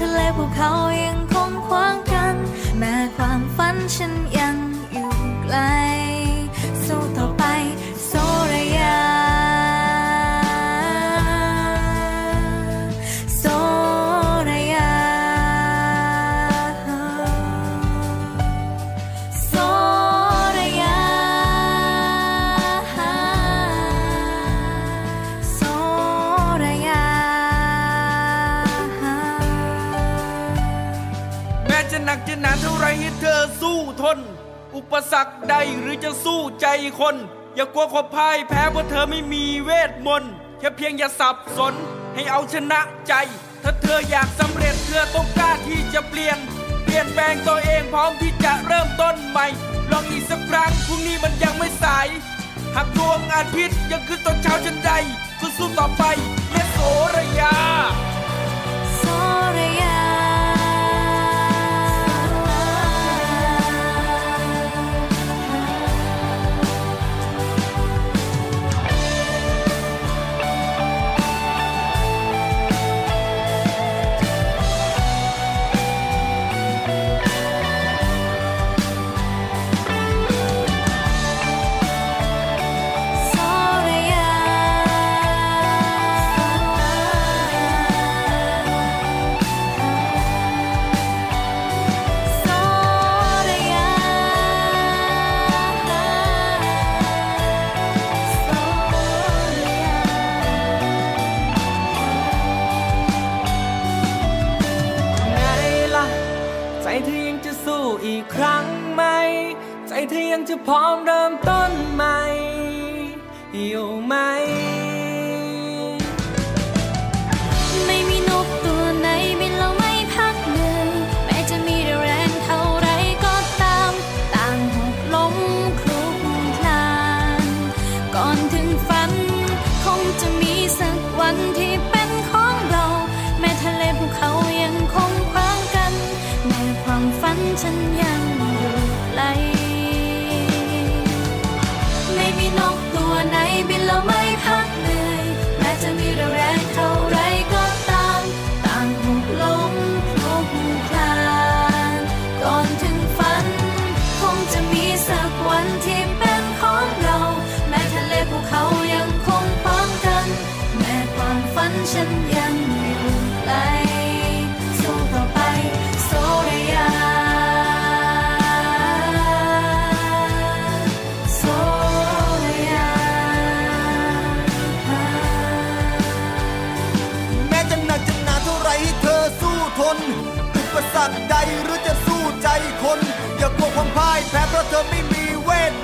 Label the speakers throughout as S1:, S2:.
S1: ทะ
S2: เล
S1: ภูเขา ป
S3: สรรคใดหรือจะสู้ใจคน อย่ากลัวความพ่ายแพ้เพราะเธอไม่มีเวทมนต์แค่เพียงอย่าสับสนให้เอาชนะใจ ถ้าเธออยากสำเร็จเธอต้องกล้าที่จะเปลี่ยน เปลี่ยนแปลงตัวเองพร้อมที่จะเริ่มต้นใหม่ ลองอีกสักครั้งพรุ่งนี้มันยังไม่สาย หากดวงอาทิตย์ยังขึ้นตอนเช้าฉันใดก็สู้ต่อไปเยโสระยา
S1: โซระยา
S2: เธอยังจะพร้อมเริ่มต้นให
S1: ม่อยู่ไหม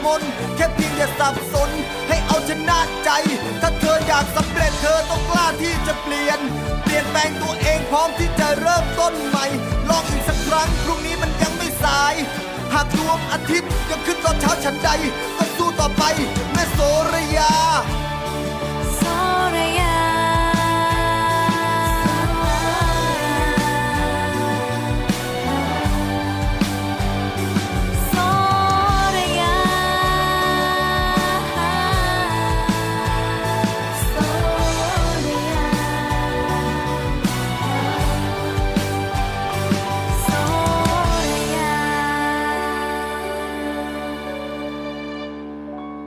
S1: มนต์
S4: แค่เพียงอย่าสับสน ให้เอาชนะใจ ถ้าเธออยากสำเร็จเธอต้องกล้าที่จะเปลี่ยน เปลี่ยนแปลงตัวเองพร้อมที่จะเริ่มต้นใหม่ ลองอีกสักครั้งพรุ่งนี้มันยังไม่สาย หากดวงอาทิตย์ยังขึ้นตอนเช้าฉันใด ก็สู้ต่อไปแม่โสระยา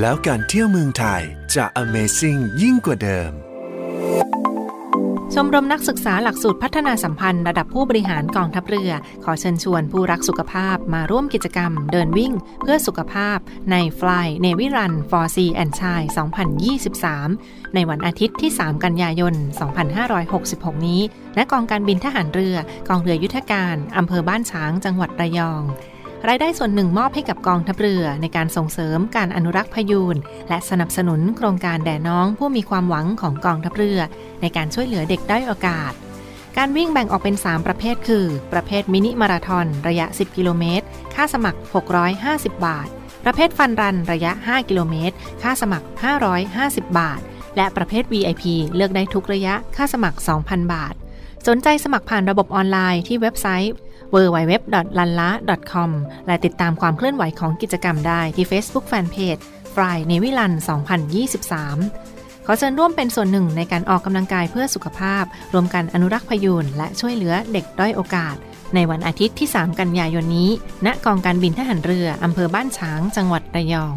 S5: แล้วการเที่ยวเมืองไทยจะ Amazing ยิ่งกว่าเดิม
S6: ชมรมนักศึกษาหลักสูตรพัฒนาสัมพันธ์ระดับผู้บริหารกองทัพเรือ ขอเชิญชวนผู้รักสุขภาพมาร่วมกิจกรรม เดินวิ่ง เพื่อสุขภาพ ใน Fly Navy Run for Sea and Chai 2023 ในวันอาทิตย์ที่ 3 กันยายน 2566 นี้ณกองการบินทหารเรือ กองเรือยุทธการอำเภอบ้านฉางจังหวัดระยอง รายได้ส่วนหนึ่งมอบให้กับกองทัพเรือในการส่งเสริมการอนุรักษ์พยูนและสนับสนุนโครงการแด่น้องผู้มีความหวังของกองทัพเรือ ในการช่วยเหลือเด็กด้อยโอกาส การวิ่งแบ่งออกเป็น 3 ประเภทคือ ประเภทมินิมาราทอนระยะ 10 กิโลเมตร ค่าสมัคร 650 บาท ประเภทฟันรันระยะ 5 กิโลเมตร ค่าสมัคร 550 บาท และประเภท VIP เลือกได้ทุกระยะ ค่าสมัคร 2,000 บาท สนใจสมัครผ่านระบบออนไลน์ที่เว็บไซต์ www.lanla.com และติดตามความเคลื่อนไหวของกิจกรรมได้ที่ Facebook Fanpage Fly Navy Run 2023 ขอเชิญร่วมเป็นส่วนหนึ่งในการออกกำลังกายเพื่อสุขภาพ รวมกันอนุรักษ์พยูนและช่วยเหลือเด็กด้อยโอกาส ในวันอาทิตย์ที่ 3 กันยายนนี้ ณ กองการบินทหารเรืออำเภอบ้านฉาง จังหวัดระยอง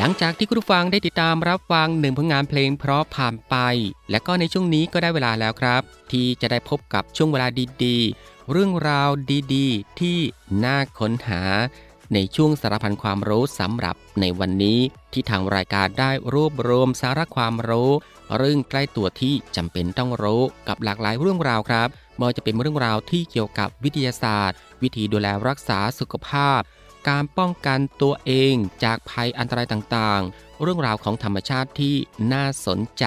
S7: หลังจากที่คุณผู้ฟังได้ติดตามรับฟังหนึ่งผลงานเพลงเพราะผ่านไป และก็ในช่วงนี้ก็ได้เวลาแล้วครับ ที่จะได้พบกับช่วงเวลาดีๆ เรื่องราวดีๆ ที่น่าค้นหา ในช่วงสารพันความรู้สำหรับในวันนี้ที่ทางรายการได้รวบรวมสาระความรู้ เรื่องใกล้ตัวที่จำเป็นต้องรู้กับหลากหลายเรื่องราวครับไม่ว่าจะเป็นเรื่องราวที่เกี่ยวกับวิทยาศาสตร์ วิธีดูแลรักษาสุขภาพ การป้องกันตัวเองจากภัยอันตรายต่างๆ เรื่องราวของธรรมชาติที่น่าสนใจ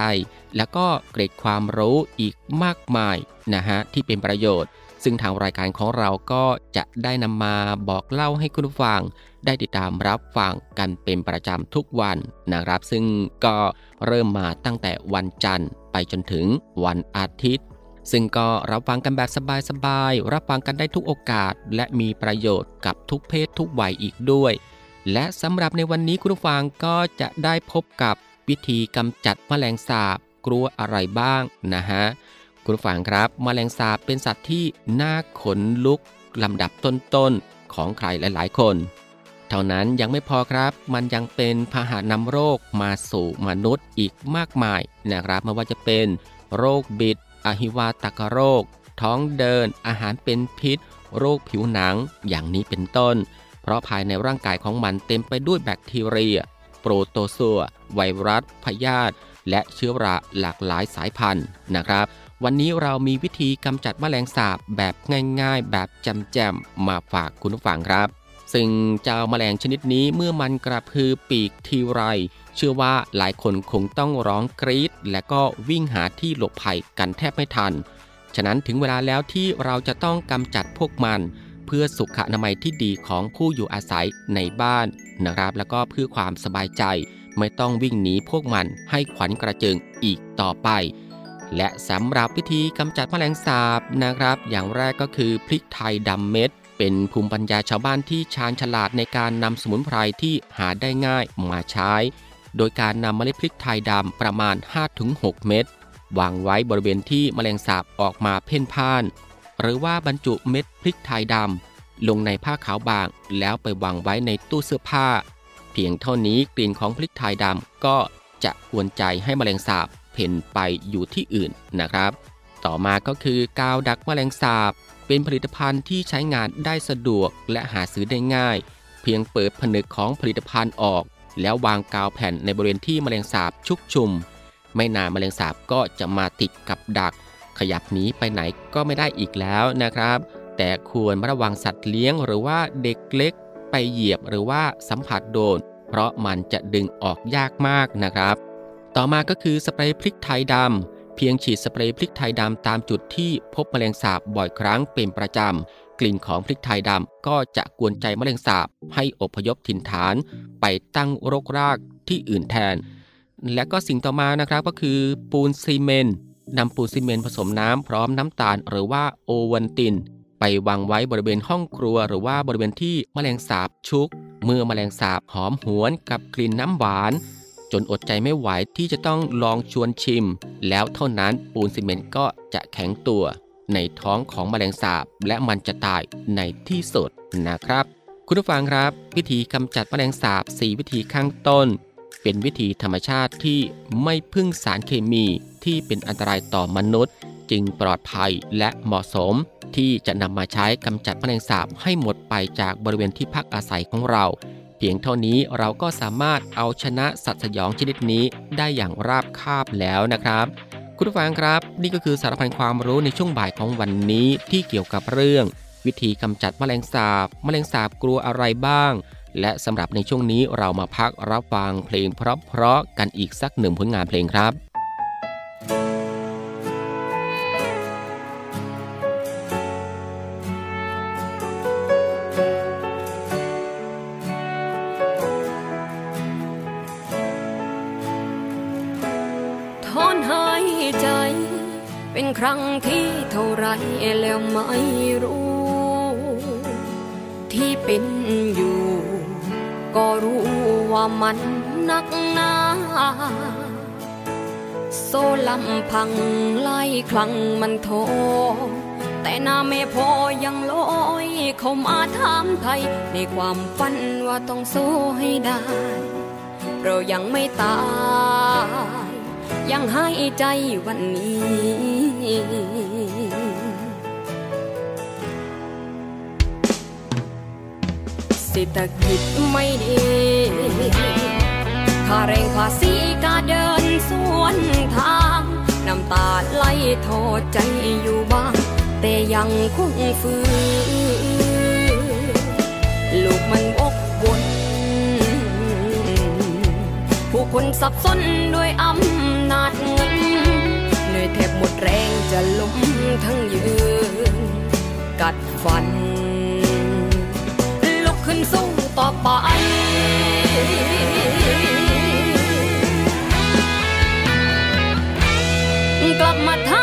S7: แล้วก็เกร็ดความรู้อีกมากมายนะฮะที่เป็นประโยชน์ ซึ่งทางรายการของเราก็จะได้นำมาบอกเล่าให้คุณผู้ฟัง ได้ติดตามรับฟังกันเป็นประจำทุกวันนะครับ ซึ่งก็เริ่มมาตั้งแต่วันจันทร์ไปจนถึงวันอาทิตย์ ซึ่งก็รับฟังกันแบบสบายๆ รับฟังกันได้ทุกโอกาส และมีประโยชน์กับทุกเพศทุกวัยอีกด้วย และสำหรับในวันนี้คุณผู้ฟังก็จะได้พบกับวิธีกำจัดแมลงสาบกลัวอะไรบ้างนะฮะคุณผู้ฟังครับแมลงสาบเป็นสัตว์ที่น่าขนลุกลำดับต้นๆของใครหลายๆ คน เท่านั้นยังไม่พอครับมันยังเป็นพาหะนำโรคมาสู่มนุษย์อีกมากมายนะครับไม่ว่าจะเป็นโรคบิด อหิวาตกโรค ท้องเดิน อาหารเป็นพิษ โรคผิวหนัง อย่างนี้เป็นต้น เพราะภายในร่างกายของมันเต็มไปด้วยแบคทีเรีย โปรโตซัว ไวรัส พยาธิ และเชื้อราหลากหลายสายพันธุ์นะครับ วันนี้เรามีวิธีกำจัดแมลงสาบแบบง่ายๆ แบบจำแจมมาฝากคุณผู้ฟังครับ ซึ่งเจ้าแมลงชนิดนี้เมื่อมันกระพือปีกทีไร เชื่อว่าหลายคนคงต้องร้องกรี๊ดและก็วิ่งหาที่หลบภัยกันแทบไม่ทัน ฉะนั้นถึงเวลาแล้วที่เราจะต้องกำจัดพวกมัน เพื่อสุขอนามัยที่ดีของผู้อยู่อาศัยในบ้านนะครับแล้วก็เพื่อความสบายใจ ไม่ต้องวิ่งหนีพวกมันให้ขวัญกระเจิงอีกต่อไป และสำหรับวิธีกำจัดแมลงสาบนะครับ อย่างแรกก็คือพริกไทยดำเม็ด เป็นภูมิปัญญาชาวบ้านที่ชาญฉลาดในการนำสมุนไพรที่หาได้ง่ายมาใช้ โดยการนำเมล็ดพริกไทยดำประมาณ 5-6 เม็ดวางไว้บริเวณที่แมลงสาบออกมาเพ่นพ่าน หรือว่าบรรจุเม็ดพริกไทยดำลงในผ้าขาวบาง แล้วไปวางไว้ในตู้เสื้อผ้า เพียงเท่านี้กลิ่นของพริกไทยดำก็จะกวนใจให้แมลงสาบเพ่นไปอยู่ที่อื่นนะครับ ต่อมาก็คือกาวดักแมลงสาบ เป็นผลิตภัณฑ์ที่ใช้งานได้สะดวกและหาซื้อได้ง่าย เพียงเปิดผนึกของผลิตภัณฑ์ออก แล้ววางกาวแผ่นในบริเวณที่มแมลงสาบชุกชุม ไม่นานแมลงสาบก็จะมาติดกับดัก ขยับหนีไปไหนก็ไม่ได้อีกแล้วนะครับ แต่ควรระวังสัตว์เลี้ยงหรือว่าเด็กเล็ก ไปเหยียบหรือว่าสัมผัสโดน เพราะมันจะดึงออกยากมากนะครับ ต่อมาก็คือสเปรย์พริกไทยดำ เพียงฉีดสเปรย์พริกไทยดำตามจุดที่พบแมลงสาบบ่อยครั้งเป็นประจำ กลิ่นของพริกไทยดำก็จะกวนใจแมลงสาบให้อพยพถิ่นฐาน ไปตั้งรกรากที่อื่นแทน และก็สิ่งต่อมานะครับก็คือ ปูนซีเมนต์นำปูนซีเมนต์ผสมน้ำพร้อมน้ำตาลหรือว่าโอวันติน ไปวางไว้บริเวณห้องครัว หรือว่าบริเวณที่แมลงสาบชุก เมื่อแมลงสาบหอมหวนกับกลิ่นน้ำหวาน จนอดใจไม่ไหวที่จะต้องลองชวนชิม แล้วเท่านั้นปูนซีเมนต์ก็จะแข็งตัว ในท้องของแมลงสาบ และมันจะตายในที่สุดนะครับ คุณผู้ฟังครับ วิธีกำจัดแมลงสาบ 4 วิธีข้างต้น เป็นวิธีธรรมชาติที่ไม่พึ่งสารเคมีที่เป็นอันตรายต่อมนุษย์ จึงปลอดภัยและเหมาะสม ที่จะนำมาใช้กำจัดแมลงสาบให้หมดไปจากบริเวณที่พักอาศัยของเรา พียงเท่านี้เราก็สามารถเอาชนะสัตว์สยองชนิดนี้ได้อย่างราบคาบแล้วนะครับ คุณผู้ฟังครับ นี่ก็คือสารพันความรู้ในช่วงบ่ายของวันนี้ที่เกี่ยวกับเรื่อง วิธีกำจัดแมลงสาบแมลงสาบกลัวอะไรบ้าง และสำหรับในช่วงนี้เรามาพักรับฟังเพลงเพราะๆกันอีกสักหนึ่งผลงานเพลงครับ
S8: ถ ครั้งที่เท่าไรแล้วไม่รู้ ที่เป็นอยู่ ก็รู้ว่ามันนักหนาโซลำพังไล่คลังมันโทแต่หน้าไม่พอยังลอยเขามาถามไทย ในความฝันว่าต้องสู้ให้ได้ เรายังไม่ตาย ยังหายใจวันนี้ เศรษฐกิจไม่ดีค่าแรงภาษีกาเดินสวนทาง น้ำตาไหลโทษใจอยู่บ้าง แต่ยังคงฝืนลูกมันอกวนผู้คนสับสนด้วยอำนาจเงิน จะล้มทั้งยืน กัดฟัน ลุกขึ้นสู้ต่อไปกลับมาทำ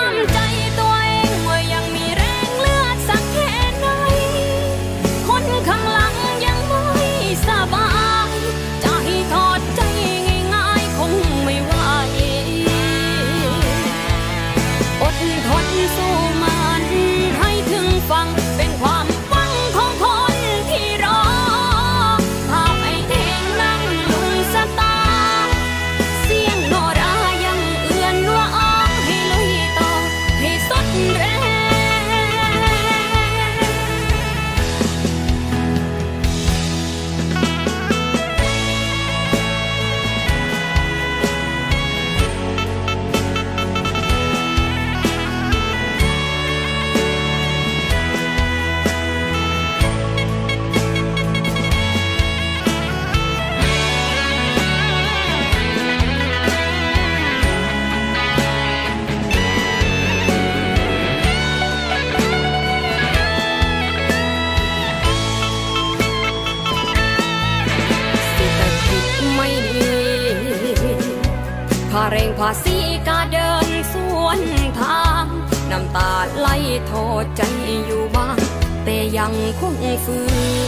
S8: คงฝื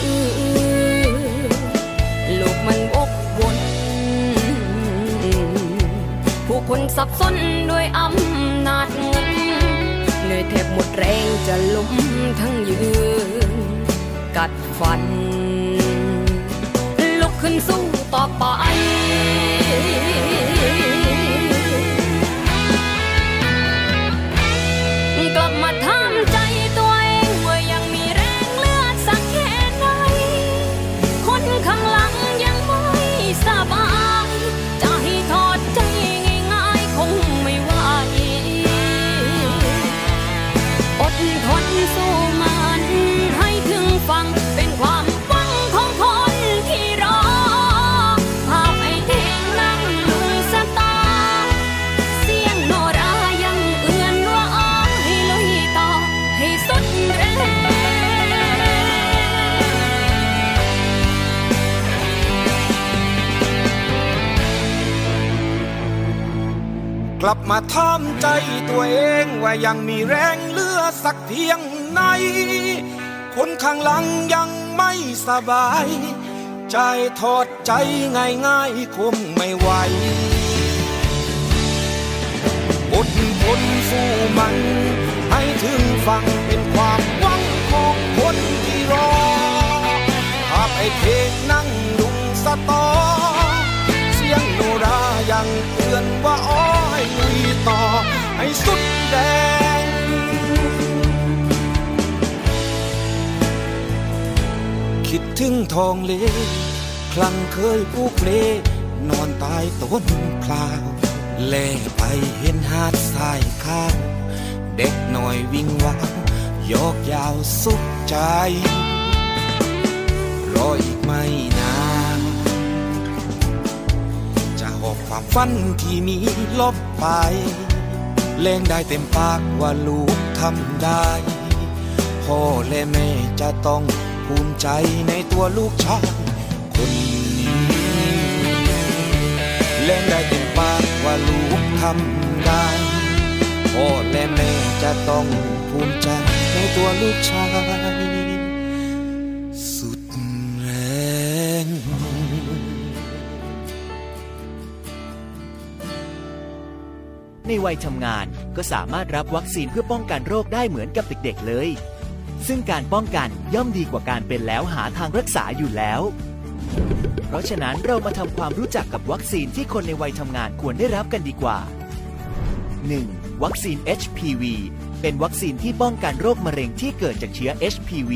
S8: นลูกมันอกวนผู้คนสับสนด้วยอำนาจเงินเหนื่อยแทบหมดแรงจะล้มทั้งยืนกัดฟัน กลับมา
S9: ถามใจตัวเองว่ายังมีแรงเหลือสักเพียงไหน คนข้างหลังยังไม่สบาย ใจทอดใจง่ายๆคงไม่ไหวอดทนสู้มัน ให้ถึงฟังเป็นความหวังของคนที่รอหากไอ้เพลงนั่งลุงสะตอ เสียงโนรายังเตือนว่าอ้อ ลุยต่อให้สุดแรงคิดถึงทองเลคลังเคยผูกเลนอนตายต้นพลาวแล่ไปเห็นหาดทรายข้าว เด็กหน่อยวิ่งว้าวยอกยาวสุขใจ รออีกไม่นาน ความฝันที่มีลบไป เล่งได้เต็มปากว่าลูกทำได้ พ่อและแม่จะต้องภูมิใจในตัวลูกชายคนนี้ เล่นได้เต็มปากว่าลูกทำได้ พ่อและแม่จะต้องภูมิใจในตัวลูกชาย
S10: ในวัยทำงาน ก็สามารถรับวัคซีนเพื่อป้องกันโรคได้เหมือนกับเด็กๆเลย ซึ่งการป้องกันย่อมดีกว่าการเป็นแล้วหาทางรักษาอยู่แล้ว เพราะฉะนั้นเรามาทำความรู้จักกับวัคซีนที่คนในวัยทำงานควรได้รับกันดีกว่า 1. วัคซีน HPV เป็นวัคซีนที่ป้องกันโรคมะเร็งที่เกิดจากเชื้อ HPV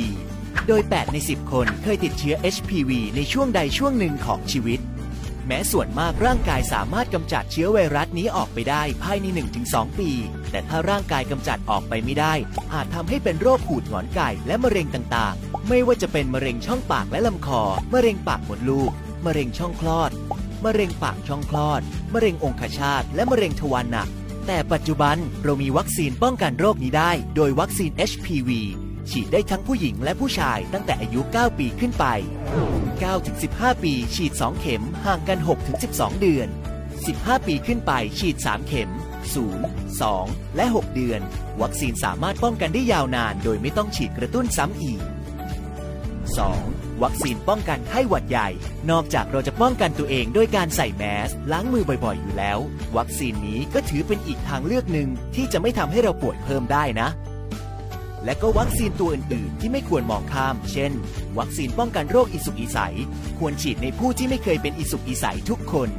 S10: โดย 8 ใน 10 คนเคยติดเชื้อ HPV ในช่วงใดช่วงหนึ่งของชีวิต แม้ส่วนมากร่างกายสามารถกำจัดเชื้อไวรัสนี้ออกไปได้ภายใน 1-2 ปี แต่ถ้าร่างกายกำจัดออกไปไม่ได้ อาจทำให้เป็นโรคหูดหงอนไก่และมะเร็งต่างๆ ไม่ว่าจะเป็นมะเร็งช่องปากและลำคอ มะเร็งปากมดลูก มะเร็งช่องคลอด มะเร็งปากช่องคลอด มะเร็งองคชาตและมะเร็งทวารหนัก แต่ปัจจุบันเรามีวัคซีนป้องกันโรคนี้ได้ โดยวัคซีน HPV ฉีดได้ทั้งผู้หญิงและผู้ชายตั้งแต่อายุ 9 ปีขึ้นไป 9-15 ปีฉีด 2 เข็มห่างกัน 6-12 เดือน 15 ปีขึ้นไปฉีด 3 เข็ม 0 2 และ 6 เดือน วัคซีนสามารถป้องกันได้ยาวนาน โดยไม่ต้องฉีดกระตุ้นซ้ำอีก 2. วัคซีนป้องกันไข้หวัดใหญ่ นอกจากเราจะป้องกันตัวเองด้วยการใส่แมส ล้างมือบ่อยๆ อยู่แล้ว วัคซีนนี้ก็ถือเป็นอีกทางเลือกหนึ่งที่จะไม่ทำให้เราป่วยเพิ่มได้นะ และก็วัคซีนตัวอื่นๆ ที่ไม่ควรมองข้าม เช่น วัคซีนป้องกันโรคอิสุกอิสัย ควรฉีดในผู้ที่ไม่เคยเป็นอิสุกอิสัยทุกคน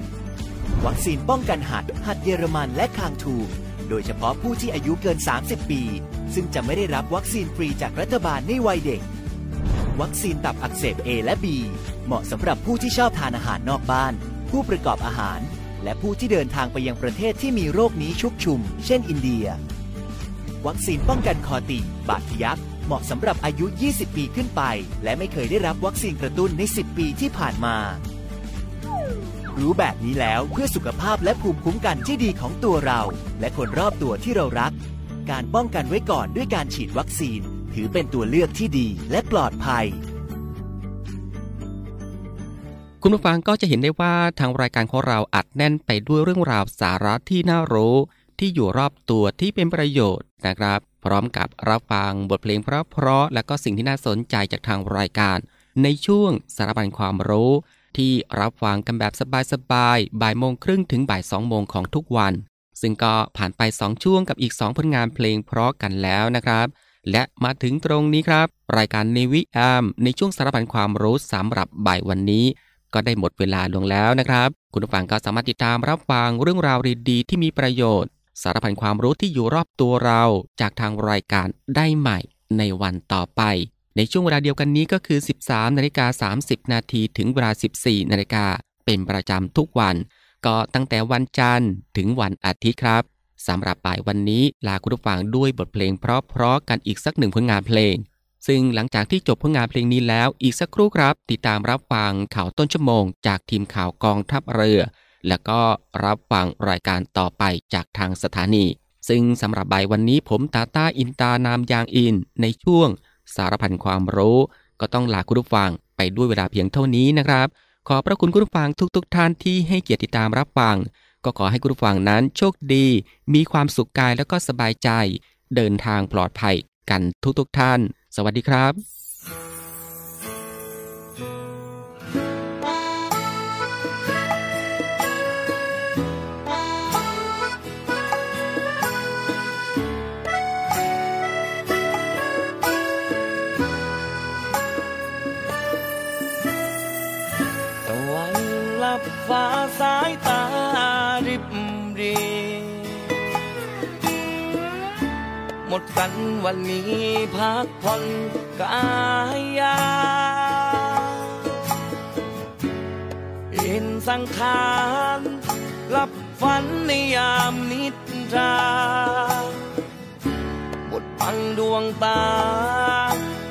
S10: วัคซีนป้องกันหัด หัดเยอรมันและคางทูมโดยเฉพาะผู้ที่อายุเกิน 30 ปี ซึ่งจะไม่ได้รับวัคซีนฟรีจากรัฐบาลในวัยเด็ก วัคซีนตับอักเสบ A และ B เหมาะสำหรับผู้ที่ชอบทานอาหารนอกบ้าน ผู้ประกอบอาหาร และผู้ที่เดินทางไปยังประเทศที่มีโรคนี้ชุกชุม เช่น อินเดีย วัคซีนป้องกันคอตีบาดทะยัก เหมาะสำหรับอายุ 20 ปีขึ้นไป และไม่เคยได้รับวัคซีนกระตุ้นใน 10 ปีที่ผ่านมา รู้แบบนี้แล้วเพื่อสุขภาพและภูมิคุ้มกันที่ดีของตัวเรา และคนรอบตัวที่เรารัก การป้องกันไว้ก่อนด้วยการฉีดวัคซีน ถือเป็นตัวเลือกที่ดีและปลอดภัย
S7: คุณผู้ฟังก็จะเห็นได้ว่าทางรายการของเราอัดแน่นไปด้วยเรื่องราวสาระที่น่ารู้ ที่อยู่รอบตัวที่เป็นประโยชน์นะครับ พร้อมกับรับฟังบทเพลงเพราะๆและก็สิ่งที่น่าสนใจจากทางรายการ ในช่วงสารบัญความรู้ ที่รับฟังกันแบบสบายๆบ่ายโมงครึ่งถึงบ่ายสองโมงของทุกวัน ซึ่งก็ผ่านไป 2 ช่วงกับอีก 2 ผลงานเพลงเพราะกันแล้วนะครับและมาถึงตรงนี้ครับ รายการในวิแอมในช่วงสารพันความรู้สำหรับบ่ายวันนี้ ก็ได้หมดเวลาลงแล้วนะครับ คุณผู้ฟังก็สามารถติดตามรับฟังเรื่องราวดีๆที่มีประโยชน์ สารพันความรู้ที่อยู่รอบตัวเราจากทางรายการได้ใหม่ในวันต่อไป ในช่วงเวลาเดียวกันนี้ก็คือ 13นาฬิกา30 นาทีถึงเวลา 14นาฬิกาเป็นประจำทุกวัน ก็ตั้งแต่วันจันทร์ถึงวันอาทิตย์ครับสำหรับบ่ายวันนี้ลาคุณผู้ฟังด้วยบทเพลงเพราะๆกันอีกสักหนึ่งผลงานเพลง ซึ่งหลังจากที่จบผลงานเพลงนี้แล้วอีกสักครู่ครับ ติดตามรับฟังข่าวต้นชั่วโมง จากทีมข่าวกองทัพเรือ แล้วก็รับฟังรายการต่อไปจากทางสถานี ซึ่งสำหรับใบวันนี้ผมตาตาอินตานามยางอิน ในช่วง สารพันความรู้ ก็ต้องลาคุณผู้ฟังไปด้วยเวลาเพียงเท่านี้นะครับ ขอพระคุณคุณผู้ฟังทุกๆทท่านที่ให้เกียรติตามรับฟัง ก็ขอให้คุณผู้ฟังนั้นโชคดี มีความสุขกายแล้วก็สบายใจ เดินทางปลอดภัยกันทุกๆทท่าน สวัสดีครับ
S3: ดกันวันนี้พักผ่อนกายาเห็นสังขารลับฝันในยามนิทราบดพังดวงตา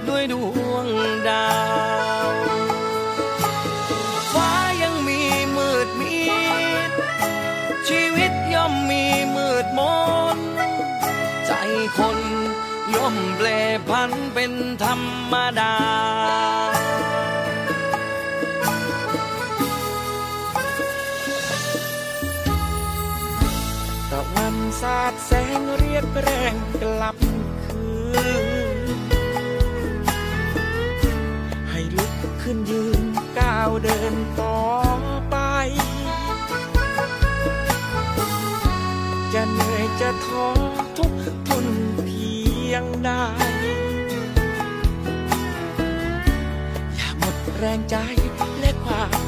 S3: ด้วยดวงดาว พันเป็นธรรมดา ตะวันสาดแสงเรียกแรงกลับคืน ให้ลุกขึ้นยืนก้าวเดินต่อไป จะเหนื่อยจะท้อทุกทนเพียงใด แรงใจและความ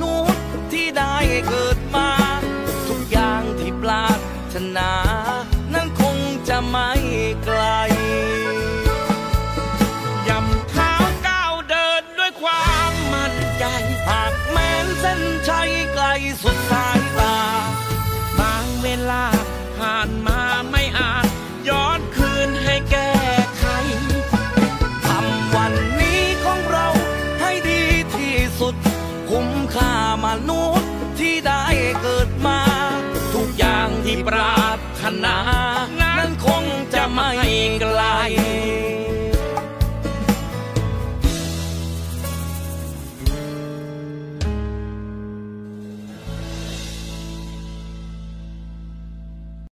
S3: นุ
S11: ษย์ที่ได้เกิดมา ทุกอย่างที่ปรารถนา นั้นคงจะไม่ไกล
S3: ยำ
S11: เท้าก้าวเดินด้วยความมั่นใจ หากแม้นเส้นชัย
S3: นา นั้นคงจะไม่ไกล